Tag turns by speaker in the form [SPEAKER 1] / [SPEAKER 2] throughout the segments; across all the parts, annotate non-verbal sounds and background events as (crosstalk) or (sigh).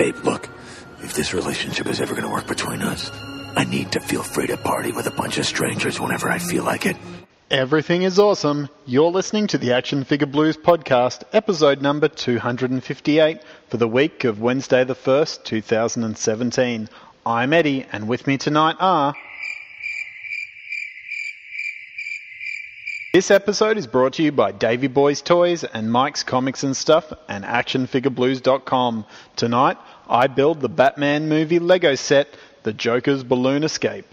[SPEAKER 1] Babe, look, if this relationship is ever going to work between us, I need to feel free to party with a bunch of strangers whenever I feel like it.
[SPEAKER 2] Everything is awesome. You're listening to the Action Figure Blues podcast, episode number 258 for the week of Wednesday the 1st, 2017. I'm Eddie, and with me tonight are. This episode is brought to you by Davy Boys Toys and Mike's Comics and Stuff and ActionFigureBlues.com. Tonight, I build the Batman movie Lego set, The Joker's Balloon Escape.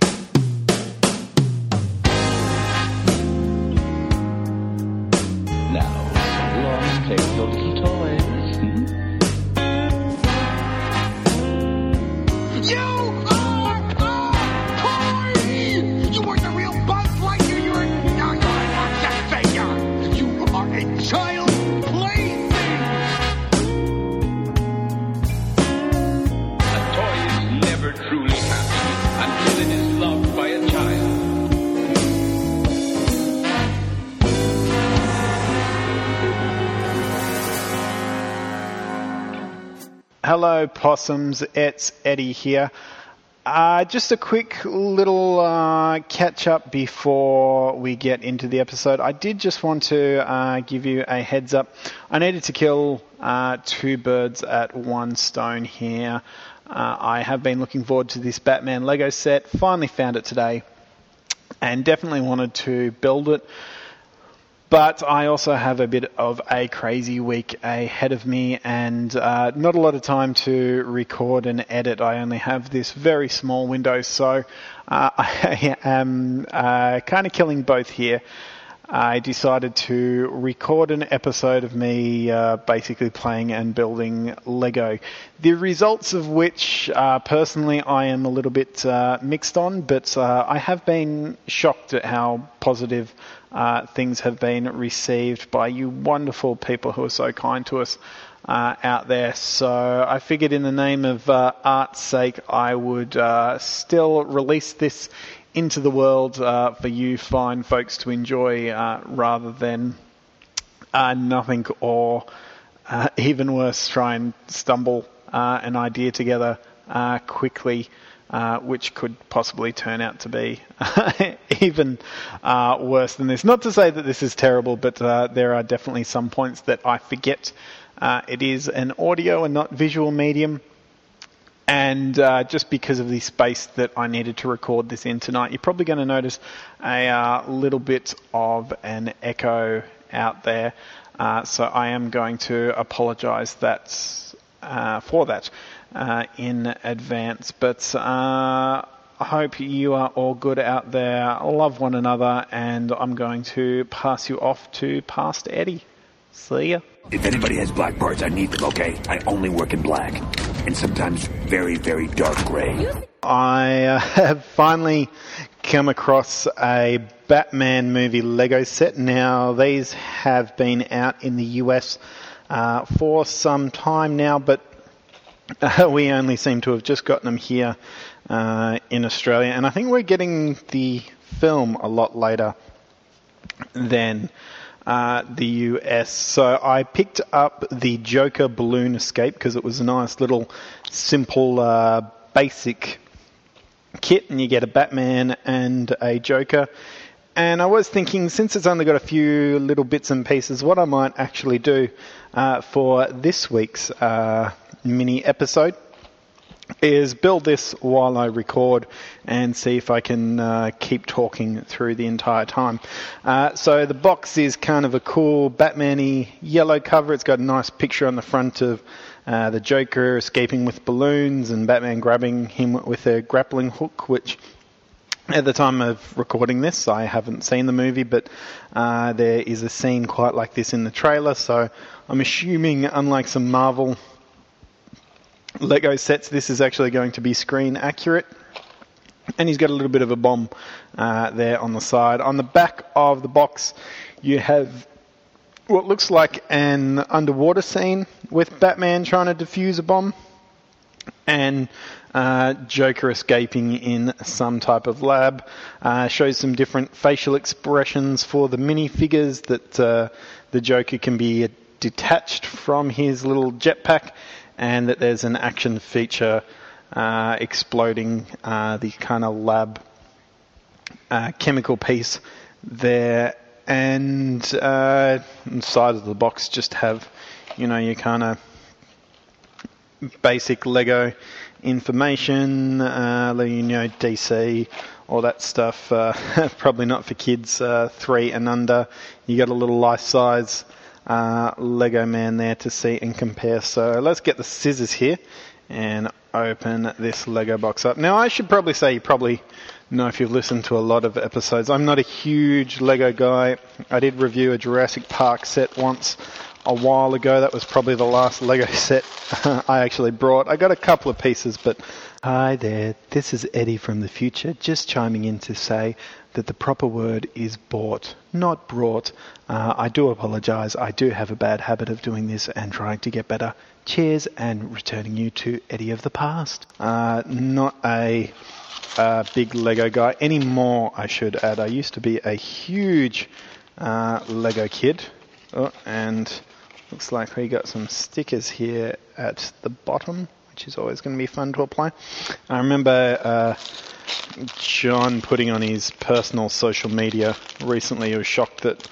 [SPEAKER 2] Hello, possums. It's Eddie here. Uh, just a quick little uh, catch up before we get into the episode. I did just want to uh, give you a heads up. I needed to kill uh, two birds at one stone here. Uh, I have been looking forward to this Batman Lego set. Finally found it today, and definitely wanted to build it. But I also have a bit of a crazy week ahead of me and uh, not a lot of time to record and edit. I only have this very small window, so uh, (laughs) I am uh, kind of killing both here. I decided to record an episode of me uh, basically playing and building Lego. The results of which, uh, personally, I am a little bit uh, mixed on, but uh, I have been shocked at how positive uh, things have been received by you wonderful people who are so kind to us. Uh, out there, so I figured in the name of uh, art's sake, I would uh, still release this into the world uh, for you fine folks to enjoy uh, rather than nothing or (laughs) even worse, try and stumble an idea together quickly. Uh, which could possibly turn out to be (laughs) even uh, worse than this. Not to say that this is terrible, but uh, there are definitely some points that I forget. Uh, it is an audio and not visual medium, and uh, just because of the space that I needed to record this in tonight, you're probably going to notice a uh, little bit of an echo out there. Uh, so I am going to apologise that uh, for that uh, in advance. But uh, I hope you are all good out there. Love one another, and I'm going to pass you off to Past Eddie. See ya.
[SPEAKER 1] If anybody has black parts, I need them, okay? I only work in black. And sometimes very, very dark gray.
[SPEAKER 2] I uh, (laughs) have finally come across a Batman movie Lego set. Now, these have been out in the US uh, for some time now, but uh, (laughs) we only seem to have just gotten them here uh, in Australia. And I think we're getting the film a lot later than uh, the US. So I picked up the Joker Balloon Escape because it was a nice little simple, uh, basic kit, and you get a Batman and a Joker. And I was thinking, since it's only got a few little bits and pieces, what I might actually do uh, for this week's uh, mini episode is build this while I record and see if I can uh, keep talking through the entire time. Uh, so the box is kind of a cool Batman-y yellow cover. It's got a nice picture on the front of uh, the Joker escaping with balloons and Batman grabbing him with a grappling hook, which at the time of recording this, I haven't seen the movie, but uh, there is a scene quite like this in the trailer, so I'm assuming, unlike some Marvel Lego sets, this is actually going to be screen accurate. And he's got a little bit of a bomb uh, there on the side. On the back of the box, you have what looks like an underwater scene with Batman trying to defuse a bomb and uh, Joker escaping in some type of lab. Uh, shows some different facial expressions for the minifigures that uh, the Joker can be detached from his little jetpack and that there's an action feature uh, exploding uh, the kind of lab uh, chemical piece there, and inside of the box just have, you know, your kind of basic Lego information, uh, you know, DC, all that stuff. Uh, (laughs) probably not for kids uh, three and under. You got a little life size uh, Lego man there to see and compare. So let's get the scissors here and open this Lego box up. Now I should probably say you probably know if you've listened to a lot of episodes. I'm not a huge Lego guy. I did review a Jurassic Park set once a while ago. That was probably the last Lego (laughs) set (laughs) I actually brought. I got a couple of pieces, but hi there. This is Eddie from the future, just chiming in to say that the proper word is bought, not brought. Uh, I do apologise. I do have a bad habit of doing this and trying to get better. Cheers, and returning you to Eddie of the past. Uh, not a uh, big Lego guy anymore, I should add. I used to be a huge uh, Lego kid. Oh, and looks like we got some stickers here at the bottom, which is always going to be fun to apply. I remember uh, John putting on his personal social media recently, he was shocked that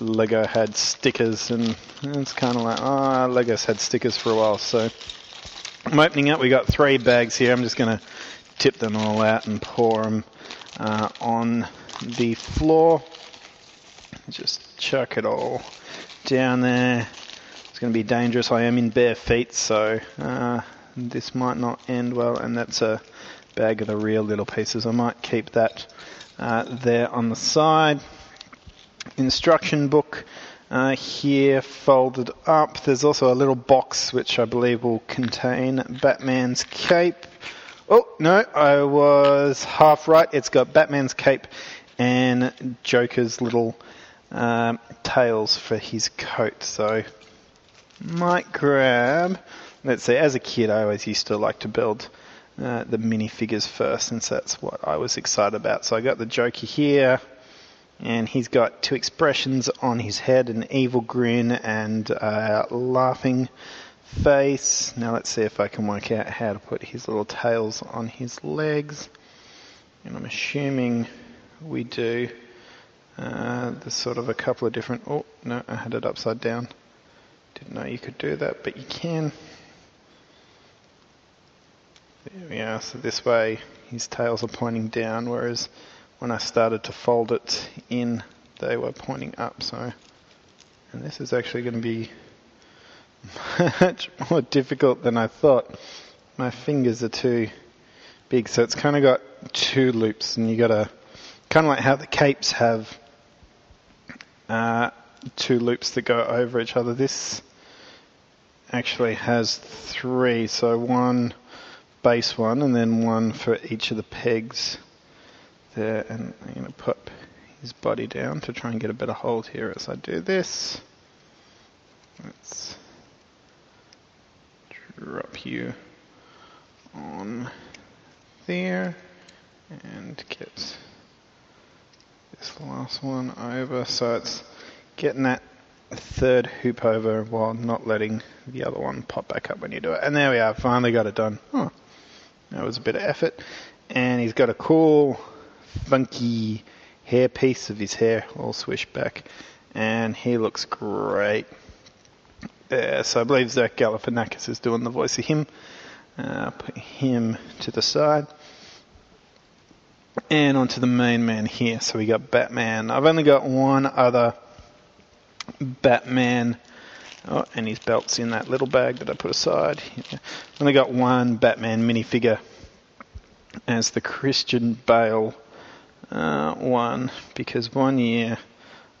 [SPEAKER 2] Lego had stickers, and it's kind of like, ah, oh, Lego's had stickers for a while. So I'm opening up. We got three bags here. I'm just going to tip them all out and pour them uh, on the floor. Just chuck it all down there. It's going to be dangerous. I am in bare feet, so uh, this might not end well. And that's a bag of the real little pieces. I might keep that uh, there on the side. Instruction book uh, here folded up. There's also a little box which I believe will contain Batman's cape. Oh, no, I was half right. It's got Batman's cape and Joker's little um, tails for his coat. So, might grab. Let's see, as a kid, I always used to like to build uh, the minifigures first, since that's what I was excited about. So, I got the Joker here, and he's got two expressions on his head an evil grin and a laughing face. Now let's see if I can work out how to put his little tails on his legs. And I'm assuming we do. Uh, there's sort of a couple of different. Oh, no, I had it upside down. Didn't know you could do that, but you can. There we are. So this way his tails are pointing down, whereas when I started to fold it in, they were pointing up. So, and this is actually going to be (laughs) much more difficult than I thought. My fingers are too big, so it's kind of got two loops, and you got to kind of like how the capes have uh, two loops that go over each other. This actually has three, so one base one, and then one for each of the pegs there. And I'm going to put his body down to try and get a better hold here as I do this. Let's drop you on there and get this last one over so it's getting that third hoop over while not letting the other one pop back up when you do it. And there we are, finally got it done. Oh, that was a bit of effort. And he's got a cool, funky hair piece of his hair all swished back. And he looks great. Yeah, so I believe Zach Galifianakis is doing the voice of him. Uh, put him to the side. And onto the main man here. So we got Batman. I've only got one other Batman. Oh, and his belt's in that little bag that I put aside. Yeah. Only got one Batman minifigure as the Christian Bale uh, one because one year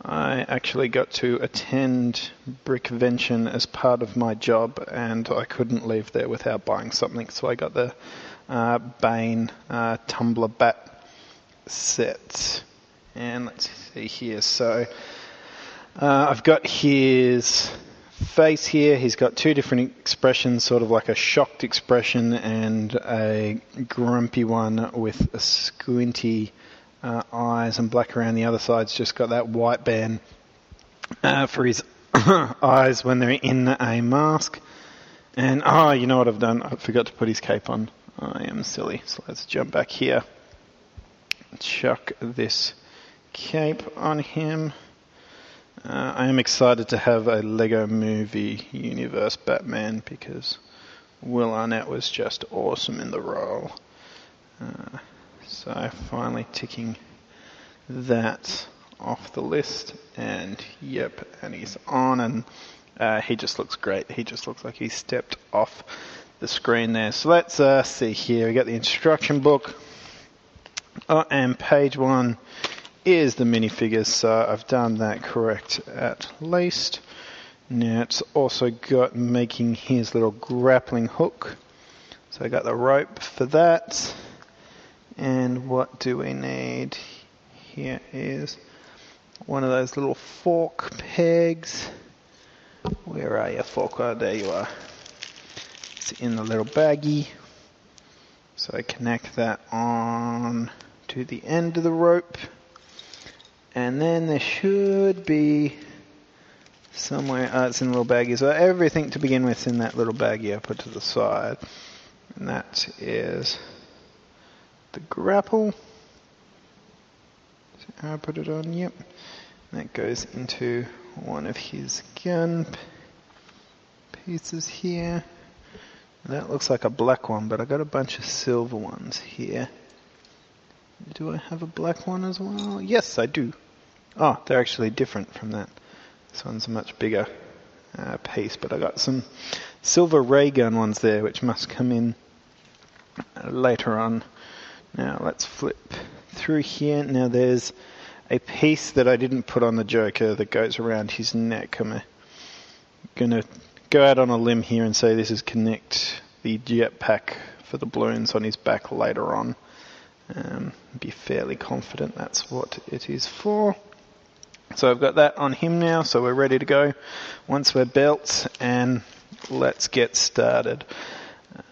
[SPEAKER 2] I actually got to attend Brickvention as part of my job, and I couldn't leave there without buying something. So I got the uh, Bane uh, tumbler bat set, and let's see here. So uh, I've got his face here. He's got two different expressions, sort of like a shocked expression and a grumpy one with a squinty uh, eyes, and black around the other side. side's just got that white band uh, for his (coughs) eyes when they're in a mask. And oh, you know what I've done? I forgot to put his cape on. I am silly. So let's jump back here. Chuck this cape on him. Uh, I am excited to have a Lego Movie Universe Batman because Will Arnett was just awesome in the role. Uh, so finally ticking that off the list, and yep, and he's on, and uh, he just looks great. He just looks like he stepped off the screen there. So let's uh, see here. We got the instruction book, oh, and page one is the minifigures. So I've done that correct at least. Now it's also got making his little grappling hook. So I got the rope for that. And what do we need? Here is one of those little fork pegs. Where are your fork? Oh, there you are. It's in the little baggie. So I connect that on to the end of the rope. And then there should be somewhere, uh, it's in the little baggie. So everything to begin with in that little baggie I put to the side. And that is the grapple. I put it on, yep. That goes into one of his gun pieces here. That looks like a black one, but I got a bunch of silver ones here. Do I have a black one as well? Yes, I do. Oh, they're actually different from that. This one's a much bigger uh, piece, but I got some silver ray gun ones there, which must come in uh, later on. Now let's flip through here. Now there's a piece that I didn't put on the Joker that goes around his neck. I'm going to go out on a limb here and say this is connect the jetpack for the balloons on his back later on. Um, be fairly confident that's what it is for. So I've got that on him now, so we're ready to go. Once we're built, and let's get started.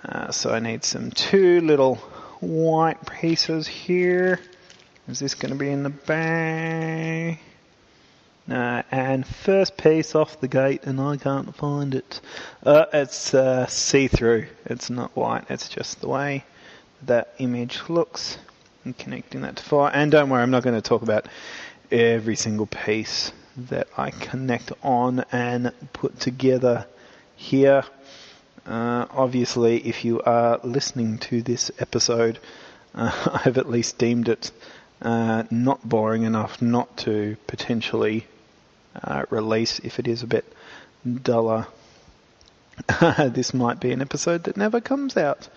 [SPEAKER 2] Uh, so I need some two little white pieces here. Is this going to be in the bag? No, and first piece off the gate, and I can't find it. Uh, it's uh, see-through. It's not white. It's just the way that image looks. And connecting that to fire. And don't worry, I'm not going to talk about every single piece that I connect on and put together here. Uh, obviously, if you are listening to this episode, (laughs) uh, I've at least deemed it uh, not boring enough not to potentially uh, release if it is a bit duller. (laughs) this might be an episode that never comes out.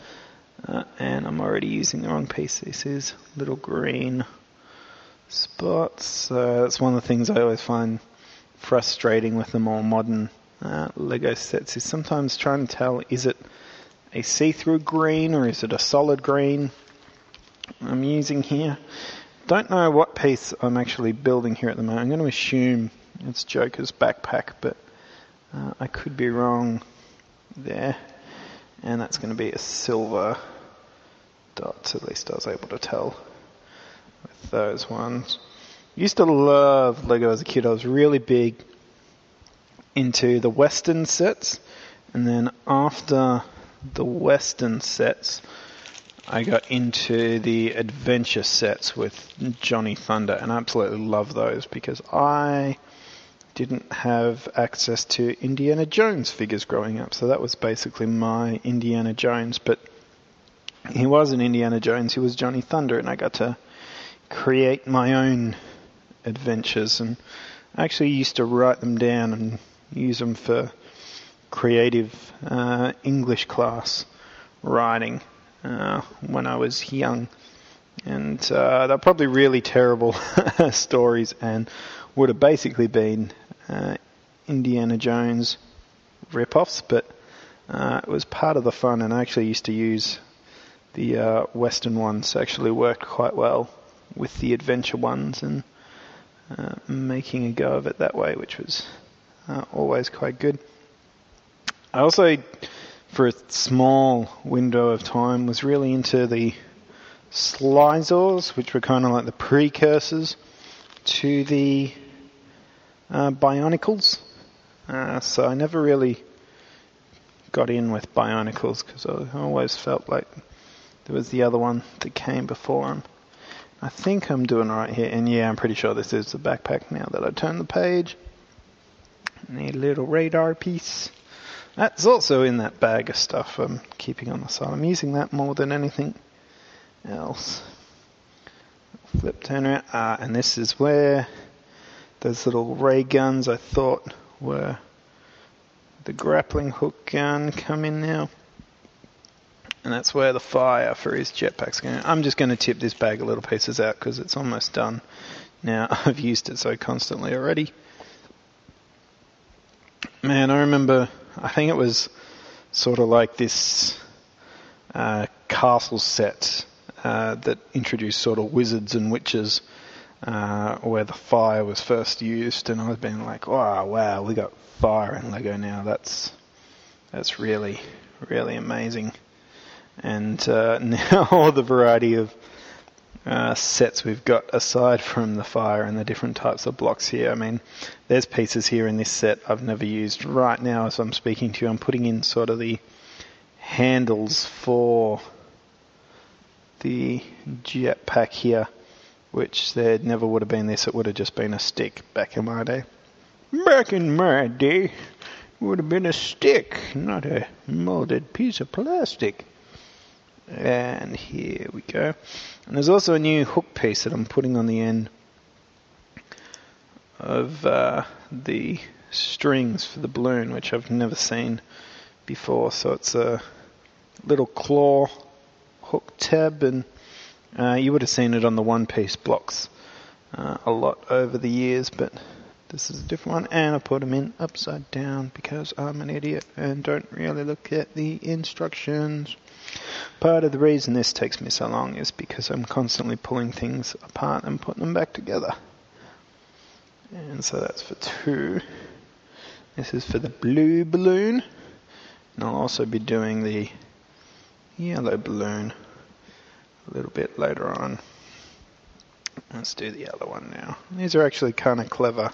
[SPEAKER 2] Uh, and I'm already using the wrong piece. This is little green spots. So that's one of the things I always find frustrating with the more modern uh, Lego sets is sometimes trying to tell is it a see-through green or is it a solid green I'm using here. Don't know what piece I'm actually building here at the moment. I'm going to assume it's Joker's backpack, but uh, I could be wrong there. And that's going to be a silver dot, at least I was able to tell with those ones. Used to love Lego as a kid. I was really big into the Western sets, and then after the Western sets, I got into the adventure sets with Johnny Thunder, and I absolutely love those because I didn't have access to Indiana Jones figures growing up, so that was basically my Indiana Jones. But he wasn't Indiana Jones; he was Johnny Thunder, and I got to create my own adventures. And I actually used to write them down and use them for creative uh, English class writing uh, when I was young. And uh, they're probably really terrible (laughs) stories and would have basically been uh, Indiana Jones rip-offs, but uh, it was part of the fun and I actually used to use the uh, Western ones actually worked quite well with the adventure ones and uh, making a go of it that way, which was uh, always quite good. I also, for a small window of time, was really into the Slizers, which were kind of like the precursors to the uh, Bionicles. Uh, so I never really got in with Bionicles because I always felt like there was the other one that came before him. I think I'm doing right here, and yeah, I'm pretty sure this is the backpack now that I turn the page. Need a little radar piece. That's also in that bag of stuff I'm keeping on the side. I'm using that more than anything else. Flip turn around. Ah, and this is where those little ray guns I thought were the grappling hook gun come in now. And that's where the fire for his jetpack's going. I'm just going to tip this bag of little pieces out because it's almost done. Now (laughs) I've used it so constantly already. Man, I remember. I think it was sort of like this uh, castle set uh, that introduced sort of wizards and witches, uh, where the fire was first used, and I was being like, "Oh wow, we got fire in Lego now. That's that's really really amazing." And uh, (laughs) now all the variety of uh, sets we've got aside from the fire and the different types of blocks here. I mean, there's pieces here in this set I've never used. Right now, as I'm speaking to you, I'm putting in sort of the handles for the jetpack here, which there never would have been this. It would have just been a stick back in my day. Back in my day, would have been a stick, not a molded piece of plastic. And here we go. And there's also a new hook piece that I'm putting on the end of uh, the strings for the balloon, which I've never seen before. So it's a little claw hook tab, and uh, you would have seen it on the one piece blocks uh, a lot over the years, but this is a different one. And I put them in upside down because I'm an idiot and don't really look at the instructions. Part of the reason this takes me so long is because I'm constantly pulling things apart and putting them back together. And so that's for two. This is for the blue balloon. And I'll also be doing the yellow balloon a little bit later on. Let's do the other one now. These are actually kind of clever.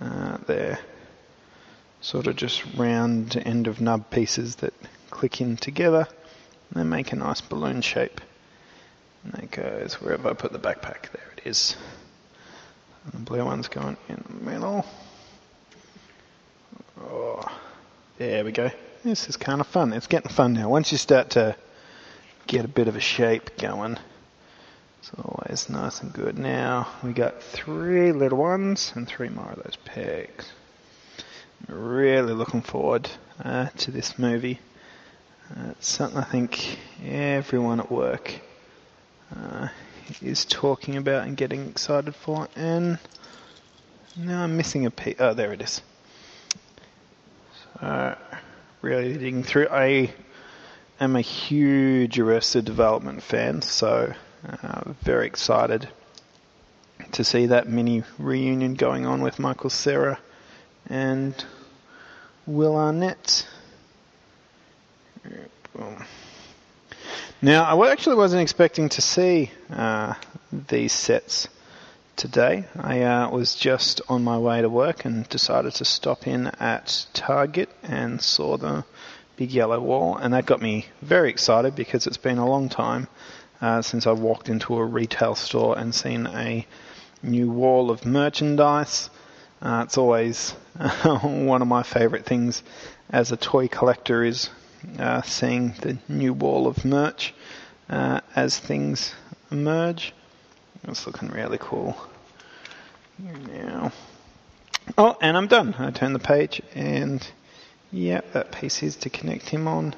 [SPEAKER 2] Uh, they're sort of just round end of nub pieces that click in together. They make a nice balloon shape. And that goes wherever I put the backpack. There it is. And the blue one's going in the middle. Oh, there we go. This is kind of fun. It's getting fun now. Once you start to get a bit of a shape going, it's always nice and good. Now we got three little ones and three more of those pegs. Really looking forward uh, to this movie. Uh, it's something I think everyone at work uh, is talking about and getting excited for. And now I'm missing a piece. Oh, there it is. So, really digging through. I am a huge Arrested Development fan, so uh, very excited to see that mini reunion going on with Michael Cera and Will Arnett. Now, I actually wasn't expecting to see uh, these sets today. I uh, was just on my way to work and decided to stop in at Target and saw the big yellow wall, and that got me very excited because it's been a long time uh, since I've walked into a retail store and seen a new wall of merchandise. Uh, it's always (laughs) one of my favourite things as a toy collector is uh, seeing the new wall of merch uh, as things emerge. It's looking really cool. Now, oh, and I'm done. I turn the page, and yeah, that piece is to connect him on,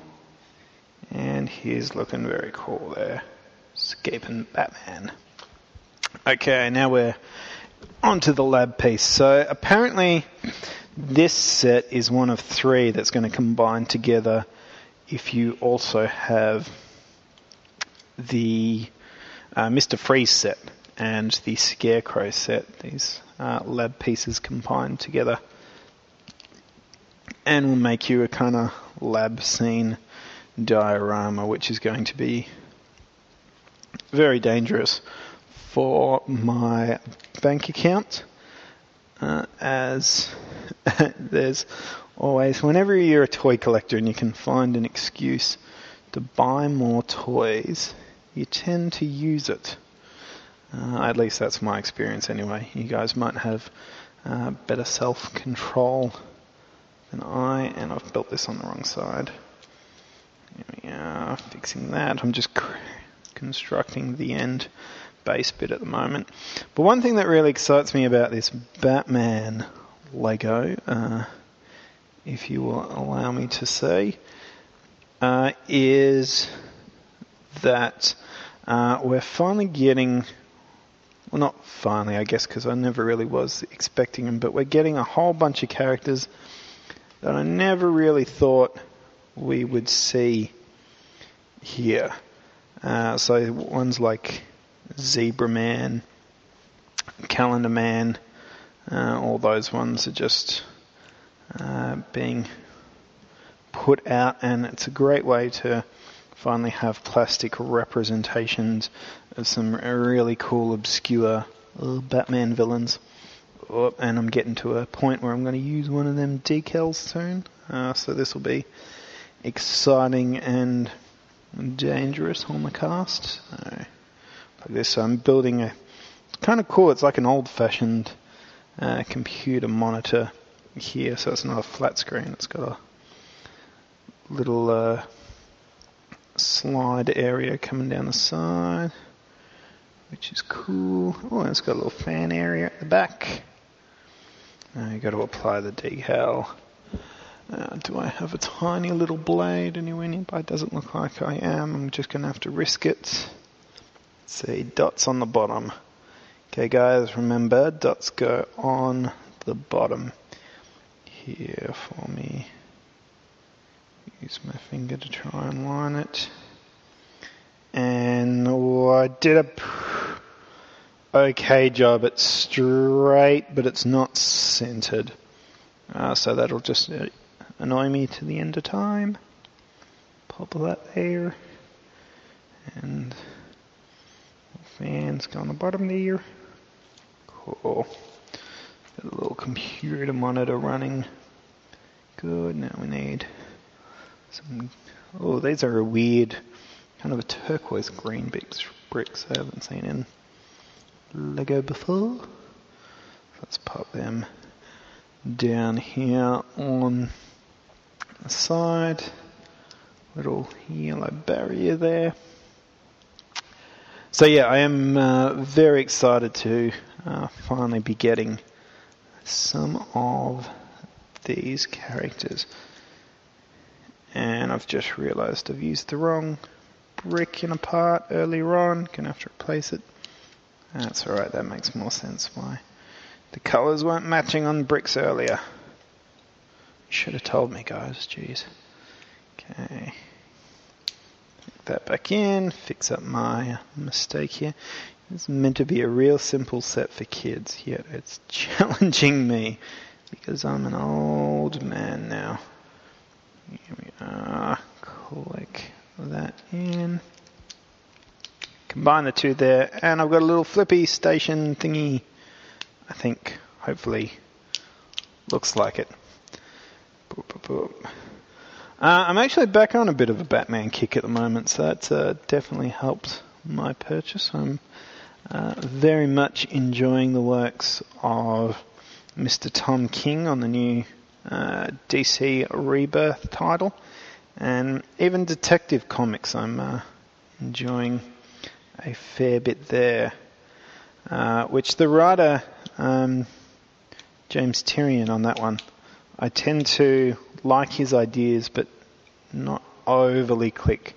[SPEAKER 2] and he's looking very cool there, escaping Batman. Okay, now we're onto the lab piece. So apparently, this set is one of three that's going to combine together if you also have the uh, Mr. Freeze set and the Scarecrow set, these uh, lab pieces combined together, and will make you a kind of lab scene diorama, which is going to be very dangerous for my bank account, uh, as (laughs) there's always, whenever you're a toy collector and you can find an excuse to buy more toys, you tend to use it. Uh, at least that's my experience anyway. You guys might have uh, better self control than I, and I've built this on the wrong side. Here we are, fixing that. I'm just cr- constructing the end base bit at the moment. But one thing that really excites me about this Batman Lego, uh, if you will allow me to say, uh, is that uh, we're finally getting, well, not finally, I guess, because I never really was expecting them, but we're getting a whole bunch of characters that I never really thought we would see here. Uh, so ones like Zebra Man, Calendar Man, uh, all those ones are just uh, being put out, and it's a great way to finally have plastic representations of some really cool, obscure Batman villains. Oh, and I'm getting to a point where I'm going to use one of them decals soon, uh, so this will be exciting and dangerous on the cast. So, like this, so I'm building a. Kind of cool. It's like an old-fashioned uh, computer monitor here, so it's not a flat screen. It's got a little uh, slide area coming down the side, which is cool. Oh, it's got a little fan area at the back. Now you got to apply the decal. Uh, do I have a tiny little blade anywhere nearby? Doesn't look like I am. I'm just going to have to risk it. see, dots on the bottom. Okay, guys, remember, dots go on the bottom here for me. Use my finger to try and line it. And oh, I did a okay job. It's straight, but it's not centered. Uh, so that'll just uh, annoy me to the end of time. Pop that there. And fans on the bottom there. Cool. Got a little computer monitor running. Good. Now we need some. Oh, these are a weird, kind of a turquoise green bricks. Bricks I haven't seen in Lego before. Let's pop them down here on the side. Little yellow barrier there. So yeah, I am uh, very excited to uh, finally be getting some of these characters. And I've just realised I've used the wrong brick in a part earlier on. Gonna have to replace it. That's alright, that makes more sense why the colours weren't matching on bricks earlier. Should have told me, guys. Jeez. Okay. Put that back in. Fix up my mistake here. It's meant to be a real simple set for kids, yet it's (laughs) challenging me because I'm an old man now. Here we are. Click that in. Combine the two there, and I've got a little flippy station thingy. I think, hopefully, looks like it. Boop, boop, boop. Uh, I'm actually back on a bit of a Batman kick at the moment, so that's uh, definitely helped my purchase. I'm uh, very much enjoying the works of Mr. Tom King on the new uh, DC Rebirth title, and even Detective Comics. I'm uh, enjoying a fair bit there, uh, which the writer um, James Tynion on that one. I tend to like his ideas, but not overly click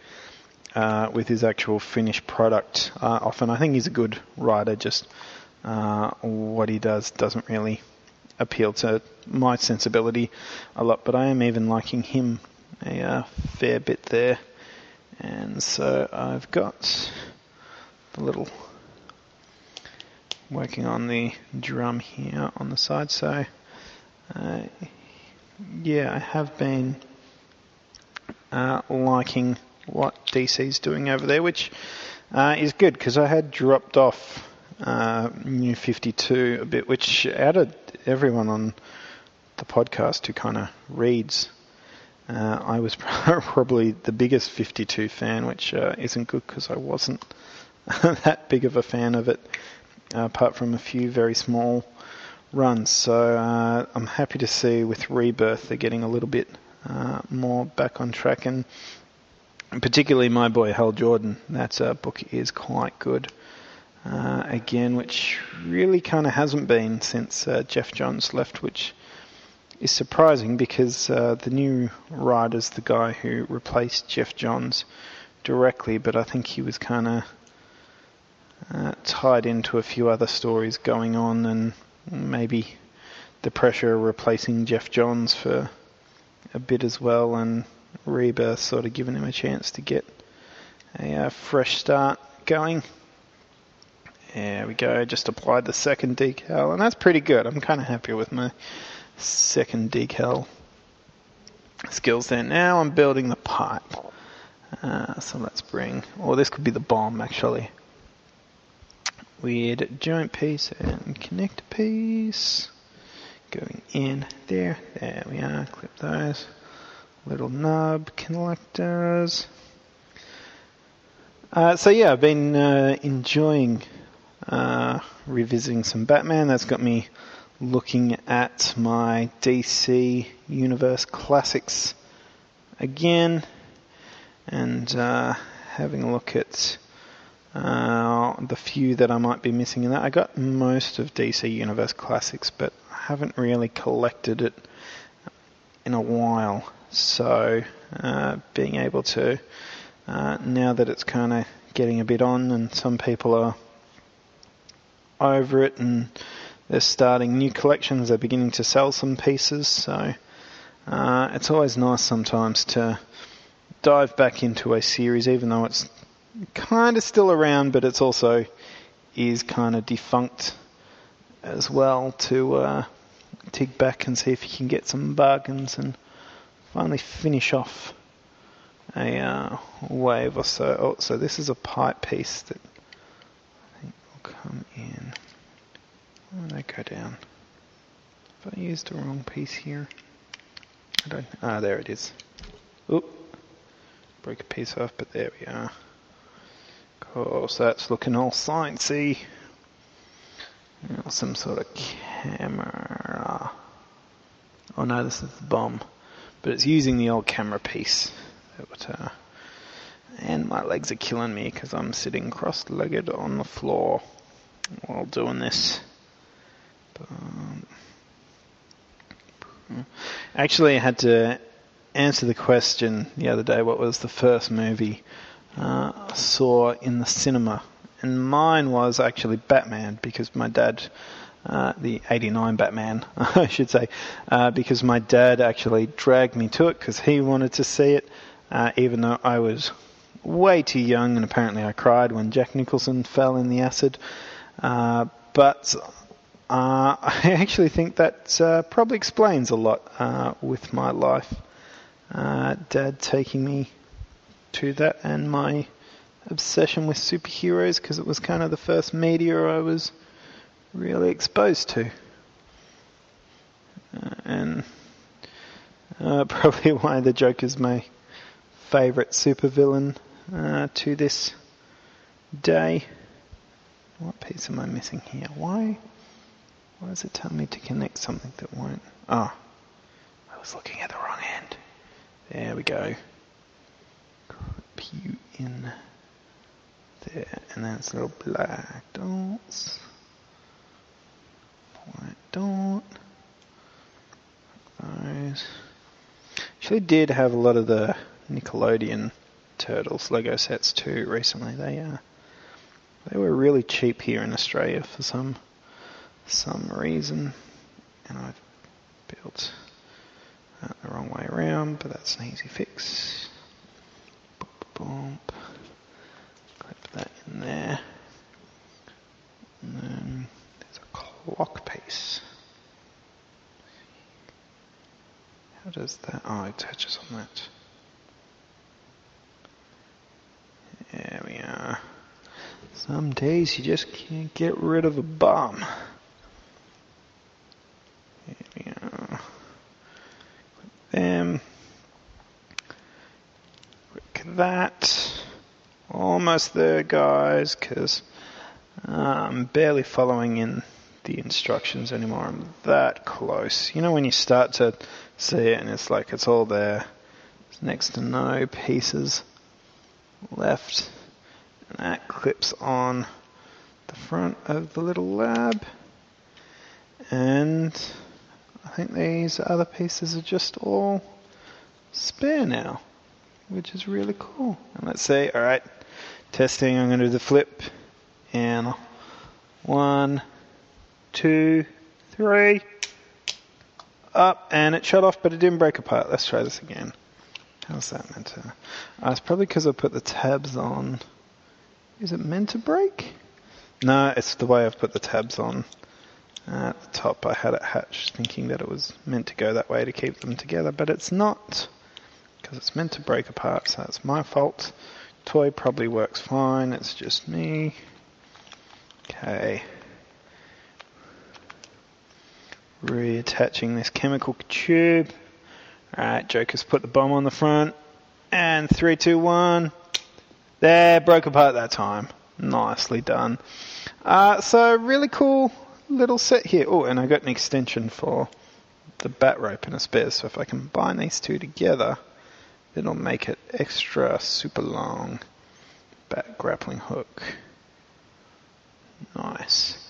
[SPEAKER 2] uh, with his actual finished product. Uh, often, I think he's a good writer. Just uh, what he does doesn't really appeal to my sensibility a lot. But I am even liking him a uh, fair bit there, and so I've got the little working on the drum here on the side. So, uh, yeah, I have been uh, liking what DC's doing over there, which uh, is good because I had dropped off uh, New 52 a bit, which added everyone on the podcast who kind of reads, uh, I was (laughs) probably the biggest 52 fan, which uh, isn't good because I wasn't (laughs) that big of a fan of it, uh, apart from a few very small runs. So uh, I'm happy to see with Rebirth they're getting a little bit more back on track, and particularly my boy Hal Jordan. That uh, book is quite good. Uh, again, which really kind of hasn't been since uh, Geoff Johns left, which is surprising because uh, the new writer's the guy who replaced Geoff Johns directly, but I think he was kind of uh, tied into a few other stories going on, and maybe the pressure of replacing Geoff Johns for a bit as well, and Rebirth sort of giving him a chance to get a uh, fresh start going. There we go, just applied the second decal, and that's pretty good. I'm kind of happy with my second decal skills there. Now I'm building the pipe. Uh, so let's bring, or this could be the bomb actually. Weird joint piece and connector piece. Going in there, there we are, clip those. Little nub connectors. Uh, so yeah, I've been uh, enjoying uh, revisiting some Batman. That's got me looking at my DC Universe Classics again and uh, having a look at uh, the few that I might be missing in that. I got most of DC Universe Classics, but I haven't really collected it in a while. So uh, being able to, uh, now that it's kind of getting a bit on and some people are over it and they're starting new collections. They're beginning to sell some pieces, so uh, it's always nice sometimes to dive back into a series, even though it's kind of still around, but it's also is kind of defunct as well. To uh, dig back and see if you can get some bargains and finally finish off a uh, wave or so. Oh, so this is a pipe piece that I think will come in. Where did I go down? Have I used the wrong piece here? I don't. Ah, there it is. Oop. Broke a piece off, but there we are. Of course, that's looking all sciencey. Some sort of camera. Oh no, this is the bomb. But it's using the old camera piece. Uh, and my legs are killing me because I'm sitting cross-legged on the floor while doing this. Um, actually, I had to answer the question the other day what was the first movie uh, I saw in the cinema? And mine was actually Batman because my dad, uh, the 89 Batman, (laughs) I should say, uh, because my dad actually dragged me to it because he wanted to see it, uh, even though I was way too young and apparently I cried when Jack Nicholson fell in the acid. Uh, but uh, (laughs) I actually think that probably explains a lot with my life. Dad taking me to that and my obsession with superheroes because it was kind of the first media I was really exposed to. Uh, and uh, (laughs) probably why the Joker's my favourite supervillain to this day. What piece am I missing here? Why? Why does it tell me to connect something that won't? Oh, I was looking at the wrong end. There we go. Clip you in there, and then it's little black dots. White dot. Those. Actually, did have a lot of the Nickelodeon Turtles Lego sets too recently. They uh, they were really cheap here in Australia for some some reason. And I've built that the wrong way around, but that's an easy fix. Boom, Clip that in there. And then walk pace. How does that? Oh, it touches on that. There we are. Some days you just can't get rid of a bomb. There we are. Click them. Click that. Almost there, guys, because uh, I'm barely following in the instructions anymore. I'm that close. You know when you start to see it and it's like it's all there. There's next to no pieces left. And that clips on the front of the little lab. And I think these other pieces are just all spare now, which is really cool. And let's say, alright, testing, I'm going to do the flip. And one, two, three. Up, and it shut off, but it didn't break apart. Let's try this again. How's that meant to? Uh, it's probably because I put the tabs on. Is it meant to break? No, it's the way I've put the tabs on. At the top, I had it hatched, thinking that it was meant to go that way to keep them together, but it's not, because it's meant to break apart, so it's my fault. Toy probably works fine, it's just me. Okay. Reattaching this chemical tube. Alright, Joker's put the bomb on the front. And three, two, one. There, broke apart that time. Nicely done. Uh, so, really cool little set here. Oh, and I got an extension for the bat rope and a spare. So, if I combine these two together, it'll make it extra super long. Bat grappling hook. Nice.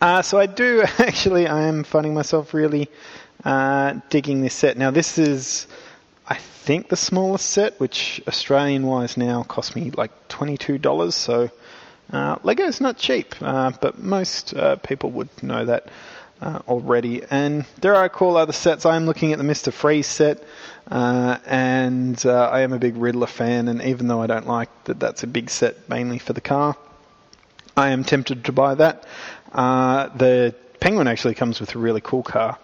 [SPEAKER 2] Uh, so I do (laughs) actually, I am finding myself really uh, digging this set. Now this is, I think, the smallest set, which Australian wise now cost me like $22. So uh, Lego is not cheap, uh, but most uh, people would know that uh, already. And there are cool other sets. I am looking at the Mr. Freeze set, and I am a big Riddler fan. And even though I don't like that, that's a big set mainly for the car. I am tempted to buy that. Uh, the Penguin actually comes with a really cool car,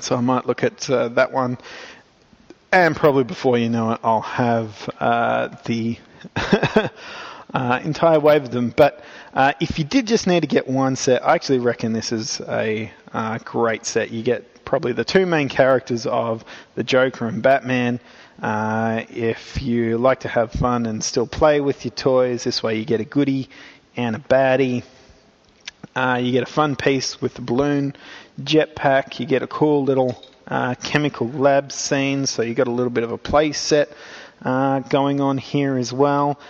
[SPEAKER 2] so I might look at uh, that one. And probably before you know it, I'll have uh, the (laughs) uh, entire wave of them. But uh, if you did just need to get one set, I actually reckon this is a uh, great set. You get probably the two main characters of the Joker and Batman. Uh, if you like to have fun and still play with your toys, this way you get a goodie and a baddie. Uh, you get a fun piece with the balloon jetpack. You get a cool little uh, chemical lab scene, so you got a little bit of a play set uh, going on here as well.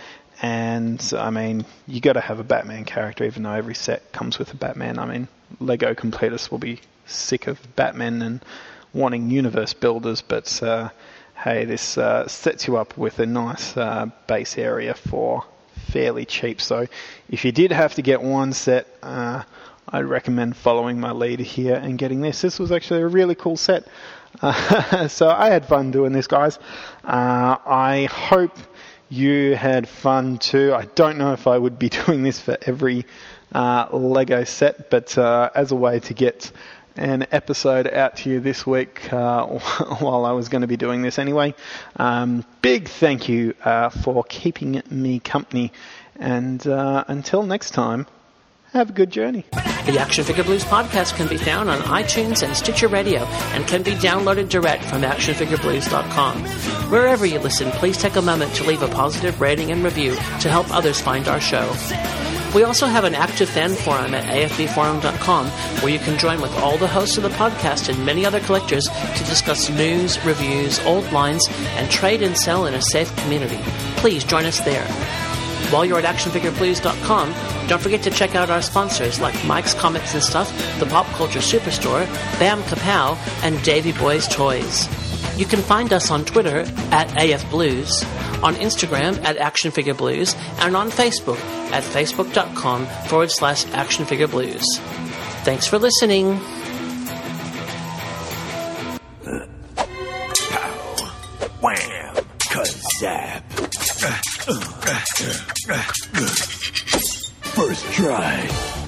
[SPEAKER 2] And I mean, you got to have a Batman character, even though every set comes with a Batman. I mean, Lego completists will be sick of Batman and wanting universe builders, but uh, hey, this uh, sets you up with a nice uh, base area for fairly cheap. So if you did have to get one set, uh, I'd recommend following my lead here and getting this. This was actually a really cool set. Uh, (laughs) so I had fun doing this, guys. Uh, I hope you had fun too. I don't know if I would be (laughs) doing this for every uh, Lego set, but uh, as a way to get an episode out to you this week uh, (laughs) while I was going to be doing this anyway. Um, big thank you uh, for keeping me company. And uh, until next time, have a good journey.
[SPEAKER 3] The Action Figure Blues podcast can be found on iTunes and Stitcher Radio and can be downloaded direct from actionfigureblues.com. Wherever you listen, please take a moment to leave a positive rating and review to help others find our show. We also have an active fan forum at afbforum.com where you can join with all the hosts of the podcast and many other collectors to discuss news, reviews, old lines, and trade and sell in a safe community. Please join us there. While you're at actionfigureblues.com, don't forget to check out our sponsors like Mike's Comics and Stuff, the Pop Culture Superstore, Bam Kapow, and Davy Boy's Toys. You can find us on Twitter at AFBlues, on Instagram at Action Figure Blues, and on Facebook at facebook.com forward slash Action Figure Blues. Thanks for listening.
[SPEAKER 1] Wham! (laughs) First try!